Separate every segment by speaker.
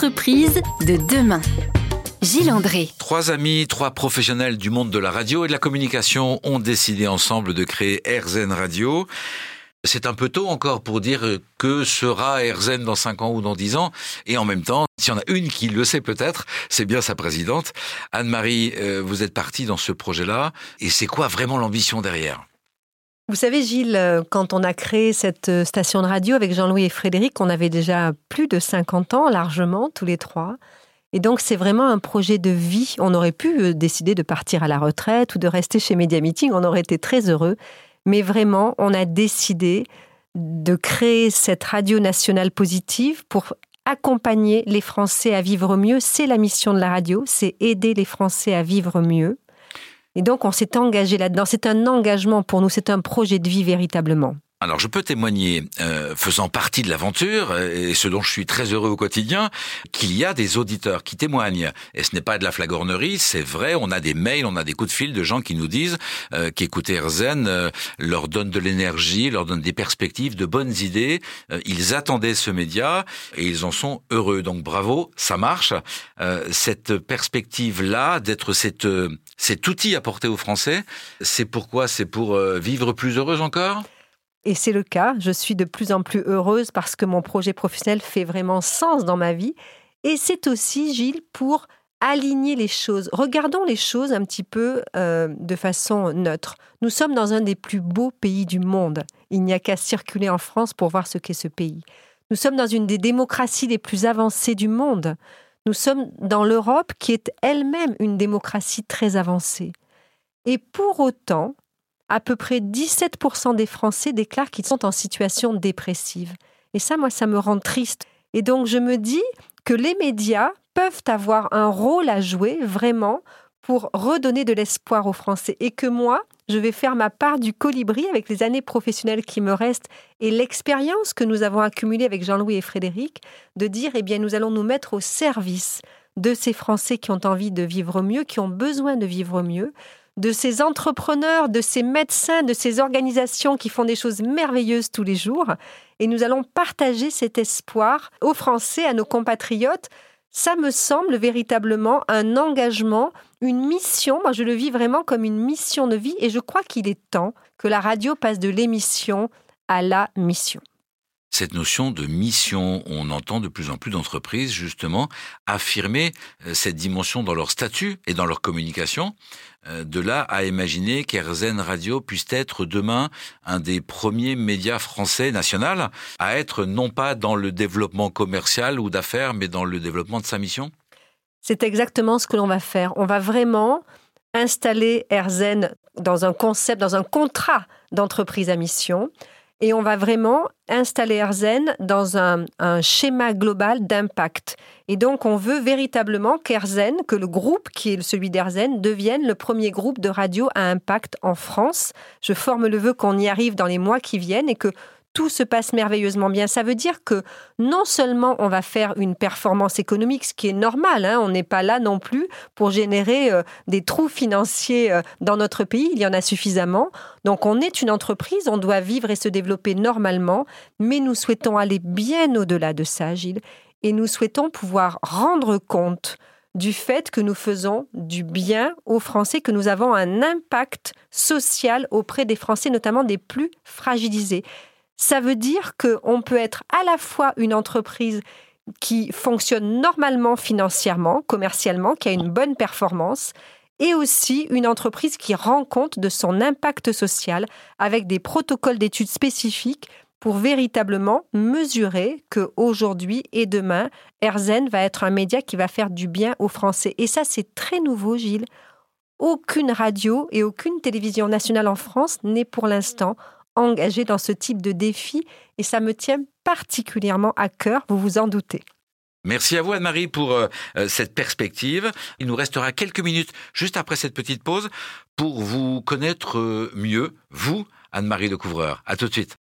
Speaker 1: De demain. Gilles André.
Speaker 2: Trois amis, trois professionnels du monde de la radio et de la communication ont décidé ensemble de créer RZN Radio. C'est un peu tôt encore pour dire que sera RZN dans 5 ans ou dans 10 ans. Et en même temps, s'il y en a une qui le sait peut-être, c'est bien sa présidente. Anne-Marie, euh, vous êtes partie dans ce projet-là. Et c'est quoi vraiment l'ambition derrière?
Speaker 3: Vous savez, Gilles, euh, quand on a créé cette euh, station de radio avec Jean-Louis et Frédéric, on avait déjà plus de 50 ans, largement, tous les trois. Et donc, c'est vraiment un projet de vie. On aurait pu euh, décider de partir à la retraite ou de rester chez Media Meeting, on aurait été très heureux. Mais vraiment, on a décidé de créer cette radio nationale positive pour accompagner les Français à vivre mieux. C'est la mission de la radio, c'est aider les Français à vivre mieux. Et donc, on s'est engagé là-dedans. C'est un engagement pour nous, c'est un projet de vie véritablement.
Speaker 2: Alors je peux témoigner, euh, faisant partie de l'aventure, euh, et ce dont je suis très heureux au quotidien, qu'il y a des auditeurs qui témoignent. Et ce n'est pas de la flagornerie, c'est vrai, on a des mails, on a des coups de fil de gens qui nous disent euh, qu'écouter Erzen leur donne de l'énergie, leur donne des perspectives, de bonnes idées. ils attendaient ce média et ils en sont heureux. Donc bravo, ça marche. cette perspective-là, d'être cette, cet outil apporté aux Français, c'est pourquoi C'est pour vivre plus heureuse encore?
Speaker 3: Et c'est le cas. Je suis de plus en plus heureuse parce que mon projet professionnel fait vraiment sens dans ma vie. Et c'est aussi, Gilles, pour aligner les choses. Regardons les choses un petit peu euh, de façon neutre. Nous sommes dans un des plus beaux pays du monde. Il n'y a qu'à circuler en France pour voir ce qu'est ce pays. Nous sommes dans une des démocraties les plus avancées du monde. Nous sommes dans l'Europe qui est elle-même une démocratie très avancée. Et pour autant, à peu près 17% des Français déclarent qu'ils sont en situation dépressive. Et ça, moi, ça me rend triste. Et donc, je me dis que les médias peuvent avoir un rôle à jouer vraiment pour redonner de l'espoir aux Français. Et que moi, je vais faire ma part du colibri avec les années professionnelles qui me restent et l'expérience que nous avons accumulée avec Jean-Louis et Frédéric, de dire, eh bien, nous allons nous mettre au service de ces Français qui ont envie de vivre mieux, qui ont besoin de vivre mieux, de ces entrepreneurs, de ces médecins, de ces organisations qui font des choses merveilleuses tous les jours. Et nous allons partager cet espoir aux Français, à nos compatriotes. Ça me semble véritablement un engagement, une mission. Moi, je le vis vraiment comme une mission de vie et je crois qu'il est temps que la radio passe de l'émission à la mission
Speaker 2: cette notion de mission. On entend de plus en plus d'entreprises justement affirmer euh, cette dimension dans leur statut et dans leur communication. Euh, de là à imaginer qu'Erzen Radio puisse être demain un des premiers médias français national à être non pas dans le développement commercial ou d'affaires, mais dans le développement de sa mission
Speaker 3: C'est exactement ce que l'on va faire. On va vraiment installer Erzen dans un concept, dans un contrat d'entreprise à mission et on va vraiment installer Erzen dans un, schéma global d'impact. Et donc, on veut véritablement qu'Erzen, que le groupe qui est celui d'Erzen, devienne le premier groupe de radio à impact en France. Je forme le vœu qu'on y arrive dans les mois qui viennent et que tout se passe merveilleusement bien. Ça veut dire que non seulement on va faire une performance économique, ce qui est normal, hein, on n'est pas là non plus pour générer euh, des trous financiers euh, dans notre pays, il y en a suffisamment. Donc on est une entreprise, on doit vivre et se développer normalement, mais nous souhaitons aller bien au-delà de ça, Gilles, et nous souhaitons pouvoir rendre compte du fait que nous faisons du bien aux Français, que nous avons un impact social auprès des Français, notamment des plus fragilisés ça veut dire qu'on peut être à la fois une entreprise qui fonctionne normalement financièrement, commercialement, qui a une bonne performance, et aussi une entreprise qui rend compte de son impact social avec des protocoles d'études spécifiques pour véritablement mesurer que aujourd'hui et demain, Erzen va être un média qui va faire du bien aux Français. Et ça, c'est très nouveau, Gilles. Aucune radio et aucune télévision nationale en France n'est pour l'instant engagé dans ce type de défi et ça me tient particulièrement à cœur, vous vous en doutez.
Speaker 2: Merci à vous Anne-Marie pour euh, euh, cette perspective. Il nous restera quelques minutes juste après cette petite pause pour vous connaître euh, mieux, vous, Anne-Marie de Couvreur. À tout de suite.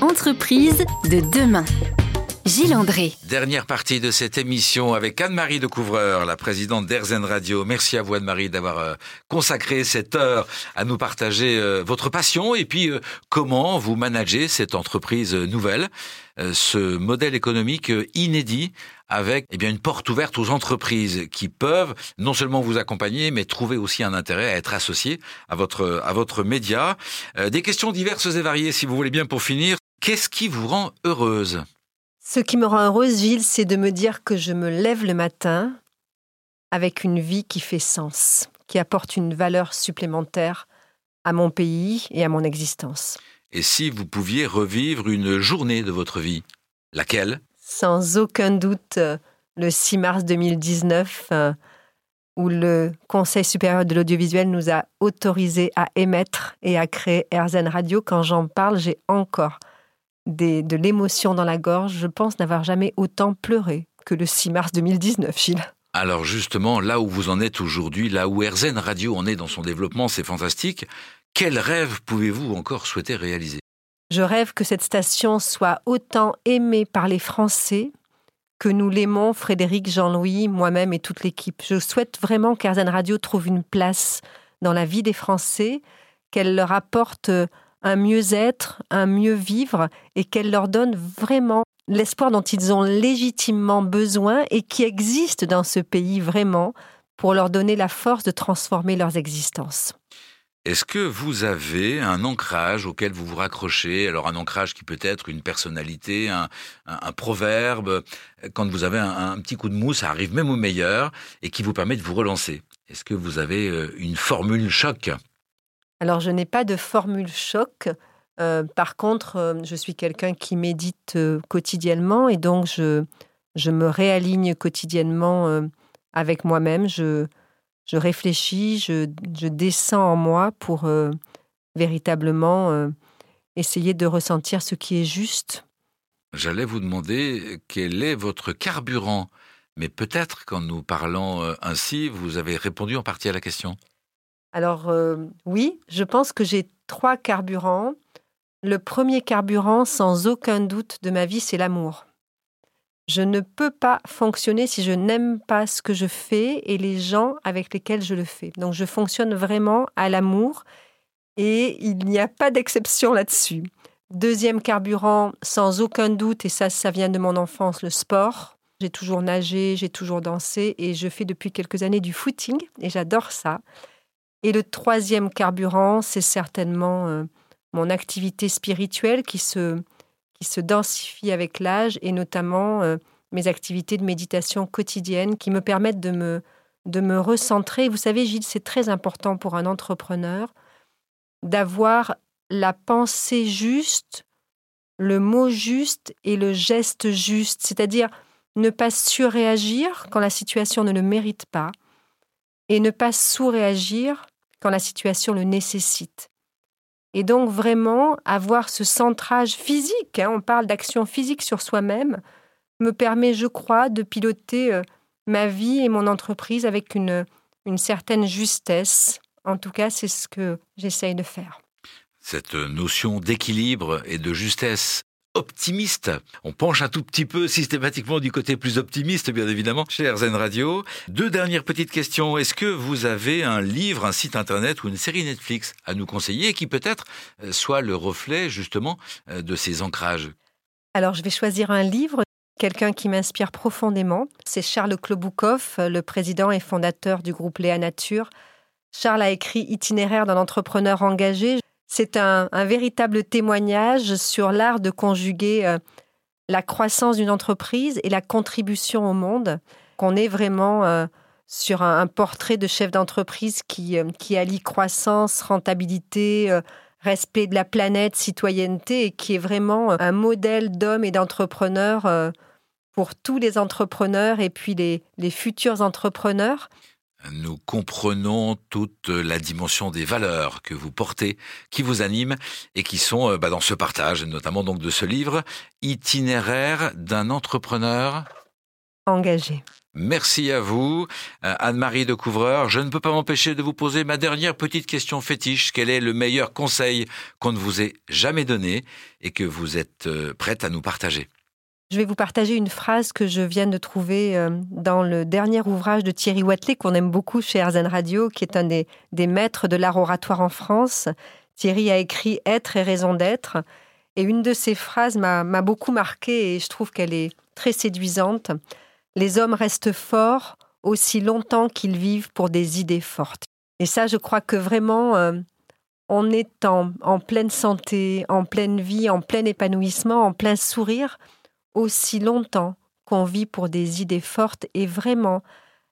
Speaker 1: Entreprise de demain. Gilles André.
Speaker 2: Dernière partie de cette émission avec Anne-Marie de Couvreur, la présidente d'Erzen Radio. Merci à vous Anne-Marie d'avoir euh, consacré cette heure à nous partager euh, votre passion et puis euh, comment vous managez cette entreprise nouvelle, ce modèle économique inédit avec eh bien une porte ouverte aux entreprises qui peuvent non seulement vous accompagner mais trouver aussi un intérêt à être associés à votre à votre média. des questions diverses et variées si vous voulez bien pour finir. Qu'est-ce qui vous rend heureuse?
Speaker 3: Ce qui me rend heureuse, Gilles, c'est de me dire que je me lève le matin avec une vie qui fait sens, qui apporte une valeur supplémentaire à mon pays et à mon existence.
Speaker 2: Et si vous pouviez revivre une journée de votre vie, laquelle?
Speaker 3: Sans aucun doute, le 6 mars 2019, euh, où le Conseil supérieur de l'audiovisuel nous a autorisé à émettre et à créer AirZen Radio. Quand j'en parle, j'ai encore de l'émotion dans la gorge. Je pense n'avoir jamais autant pleuré que le 6 mars 2019, Gilles.
Speaker 2: Alors justement, là où vous en êtes aujourd'hui, là où RZN Radio en est dans son développement, c'est fantastique. Quel rêve pouvez-vous encore souhaiter réaliser?
Speaker 3: Je rêve que cette station soit autant aimée par les Français que nous l'aimons, Frédéric, Jean-Louis, moi-même et toute l'équipe. Je souhaite vraiment qu'RZN Radio trouve une place dans la vie des Français, qu'elle leur apporte un mieux-être, un mieux vivre et qu'elle leur donne vraiment l'espoir dont ils ont légitimement besoin et qui existe dans ce pays vraiment pour leur donner la force de transformer leurs existences.
Speaker 2: Est-ce que vous avez un ancrage auquel vous vous raccrochez? Alors un ancrage qui peut être une personnalité, un, proverbe, quand vous avez un, petit coup de mousse, ça arrive même au meilleur, et qui vous permet de vous relancer. Est-ce que vous avez euh, une formule choc?
Speaker 3: Alors, je n'ai pas de formule choc. Euh, par contre, euh, je suis quelqu'un qui médite euh, quotidiennement et donc je, je me réaligne quotidiennement avec moi-même. Je, je réfléchis, je, je, descends en moi pour véritablement essayer de ressentir ce qui est juste.
Speaker 2: J'allais vous demander quel est votre carburant, mais peut-être qu'en nous parlant ainsi, vous avez répondu en partie à la question.
Speaker 3: Alors euh, oui, je pense que j'ai trois carburants. Le premier carburant, sans aucun doute de ma vie, c'est l'amour. Je ne peux pas fonctionner si je n'aime pas ce que je fais et les gens avec lesquels je le fais. Donc je fonctionne vraiment à l'amour et il n'y a pas d'exception là-dessus. Deuxième carburant, sans aucun doute, et ça, ça vient de mon enfance, le sport. J'ai toujours nagé, j'ai toujours dansé et je fais depuis quelques années du footing et j'adore ça. Et le troisième carburant, c'est certainement euh, mon activité spirituelle qui se, qui se densifie avec l'âge et notamment euh, mes activités de méditation quotidienne qui me permettent de me, de me recentrer. Vous savez, Gilles, c'est très important pour un entrepreneur d'avoir la pensée juste, le mot juste et le geste juste, c'est-à-dire ne pas surréagir quand la situation ne le mérite pas et ne pas sous-réagir quand la situation le nécessite. Et donc vraiment avoir ce centrage physique, hein, on parle d'action physique sur soi-même, me permet, je crois, de piloter euh, ma vie et mon entreprise avec une, une certaine justesse. En tout cas, c'est ce que j'essaye de faire.
Speaker 2: Cette notion d'équilibre et de justesse optimiste. On penche un tout petit peu systématiquement du côté plus optimiste, bien évidemment, chez RZN Radio. Deux dernières petites questions. Est-ce que vous avez un livre, un site internet ou une série Netflix à nous conseiller qui peut-être euh, soit le reflet justement euh, de ces ancrages?
Speaker 3: Alors, je vais choisir un livre quelqu'un qui m'inspire profondément. C'est Charles Kloboukov, le président et fondateur du groupe Léa Nature. Charles a écrit Itinéraire d'un entrepreneur engagé. C'est un, véritable témoignage sur l'art de conjuguer euh, la croissance d'une entreprise et la contribution au monde, qu'on est vraiment euh, sur un, portrait de chef d'entreprise qui, euh, qui allie croissance, rentabilité, respect de la planète, citoyenneté, et qui est vraiment un modèle d'homme et d'entrepreneur pour tous les entrepreneurs et puis les futurs entrepreneurs
Speaker 2: nous comprenons toute la dimension des valeurs que vous portez, qui vous animent et qui sont euh, bah, dans ce partage, notamment donc de ce livre, Itinéraire d'un entrepreneur
Speaker 3: engagé.
Speaker 2: Merci à vous, euh, Anne-Marie de Couvreur. Je ne peux pas m'empêcher de vous poser ma dernière petite question fétiche. Quel est le meilleur conseil qu'on ne vous ait jamais donné et que vous êtes euh, prête à nous partager?
Speaker 3: Je vais vous partager une phrase que je viens de trouver euh, dans le dernier ouvrage de Thierry Watley, qu'on aime beaucoup chez Arzen Radio, qui est un des, maîtres de l'art oratoire en France. Thierry a écrit Être et raison d'être. Et une de ces phrases m'a beaucoup marqué et je trouve qu'elle est très séduisante. Les hommes restent forts aussi longtemps qu'ils vivent pour des idées fortes. Et ça, je crois que vraiment, euh, on est en, pleine santé, en pleine vie, en plein épanouissement, en plein sourire, aussi longtemps qu'on vit pour des idées fortes et vraiment,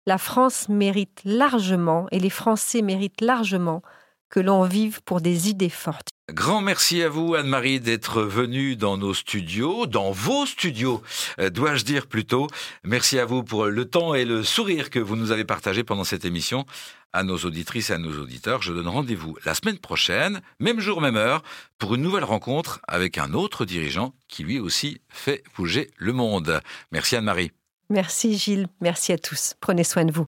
Speaker 3: la France mérite largement, et les Français méritent largement, que l'on vive pour des idées fortes.
Speaker 2: Grand merci à vous, Anne-Marie, d'être venue dans nos studios, dans vos studios, euh, dois-je dire plutôt. Merci à vous pour le temps et le sourire que vous nous avez partagé pendant cette émission. À nos auditrices et à nos auditeurs, je donne rendez-vous la semaine prochaine, même jour, même heure, pour une nouvelle rencontre avec un autre dirigeant qui lui aussi fait bouger le monde. Merci Anne-Marie.
Speaker 3: Merci Gilles, merci à tous. Prenez soin de vous.